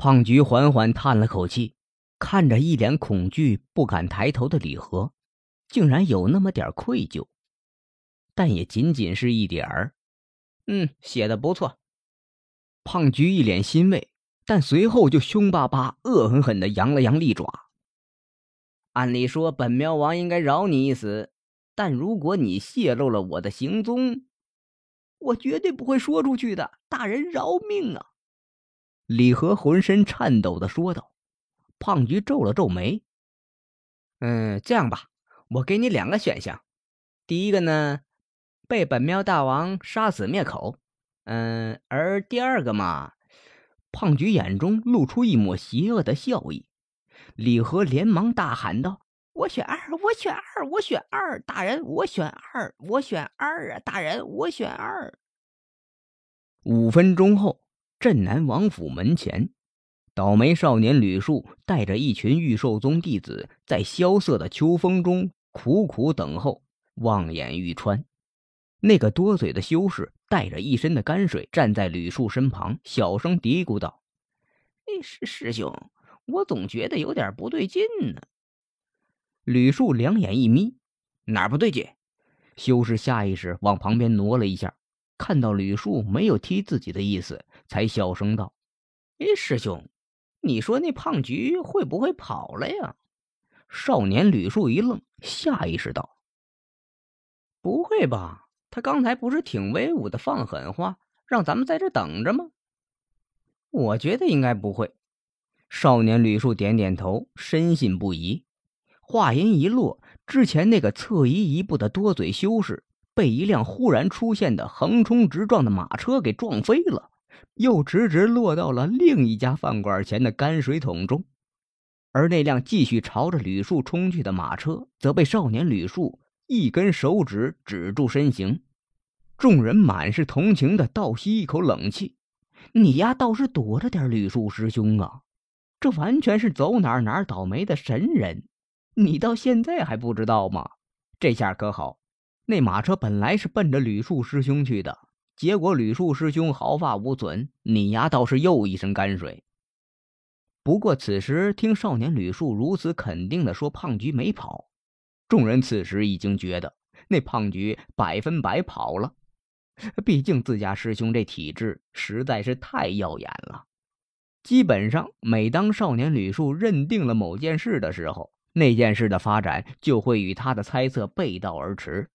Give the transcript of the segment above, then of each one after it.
胖菊缓缓叹了口气，看着一脸恐惧、不敢抬头的李和，竟然有那么点愧疚，但也仅仅是一点儿。嗯，写的不错。胖菊一脸欣慰，但随后就凶巴巴、恶狠狠的扬了扬利爪。按理说，本喵王应该饶你一死，但如果你泄露了我的行踪，我绝对不会说出去的。大人饶命啊！李和浑身颤抖的说道：“胖菊皱了皱眉，嗯，这样吧，我给你两个选项。第一个呢，被本喵大王杀死灭口。嗯，而第二个嘛……”胖菊眼中露出一抹邪恶的笑意。李和连忙大喊道：“我选二，我选二，我选二！大人，我选二，我选二啊！大人，我选二。”五分钟后。镇南王府门前，倒霉少年吕树带着一群御兽宗弟子，在萧瑟的秋风中苦苦等候，望眼欲穿。那个多嘴的修士带着一身的泔水，站在吕树身旁，小声嘀咕道：“哎，师师兄，我总觉得有点不对劲呢。”吕树两眼一眯：“哪儿不对劲？”修士下意识往旁边挪了一下。看到吕树没有踢自己的意思，才小声道：“哎，师兄，你说那胖菊会不会跑了呀？”少年吕树一愣，下意识道：“不会吧？他刚才不是挺威武的，放狠话，让咱们在这等着吗？”我觉得应该不会。少年吕树点点头，深信不疑。话音一落，之前那个侧移一步的多嘴修士。被一辆忽然出现的横冲直撞的马车给撞飞了，又直直落到了另一家饭馆前的泔水桶中。而那辆继续朝着吕树冲去的马车，则被少年吕树一根手指止住身形。众人满是同情的倒吸一口冷气：“你丫倒是躲着点，吕树师兄啊！这完全是走哪儿哪儿倒霉的神人，你到现在还不知道吗？这下可好。”那马车本来是奔着吕树师兄去的，结果吕树师兄毫发无损，你丫倒是又一身泔水。不过此时听少年吕树如此肯定的说胖菊没跑，众人此时已经觉得那胖菊百分百跑了。毕竟自家师兄这体质实在是太耀眼了。基本上每当少年吕树认定了某件事的时候，那件事的发展就会与他的猜测背道而驰。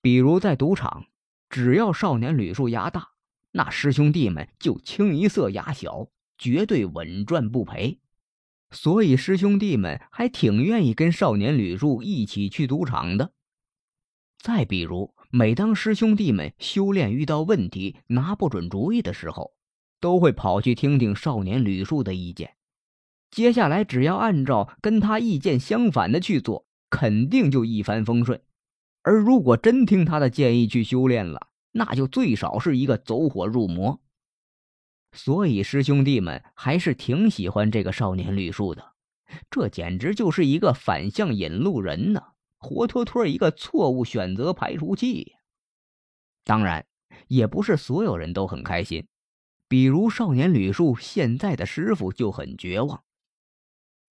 比如在赌场，只要少年吕树牙大，那师兄弟们就清一色牙小，绝对稳赚不赔。所以师兄弟们还挺愿意跟少年吕树一起去赌场的。再比如，每当师兄弟们修炼遇到问题、拿不准主意的时候，都会跑去听听少年吕树的意见。接下来只要按照跟他意见相反的去做，肯定就一帆风顺。而如果真听他的建议去修炼了，那就最少是一个走火入魔。所以师兄弟们还是挺喜欢这个少年吕树的，这简直就是一个反向引路人呢，活脱脱一个错误选择排除器。当然，也不是所有人都很开心，比如少年吕树现在的师傅就很绝望。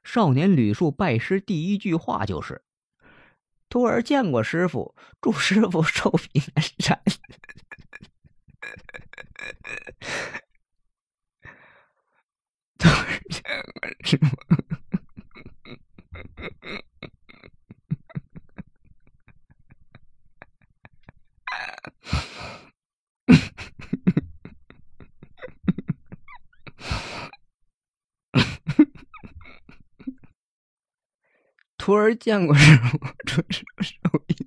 少年吕树拜师第一句话就是。徒儿见过师傅，祝师傅寿比南山。徒儿见过师傅。徒儿见过师傅纯属手艺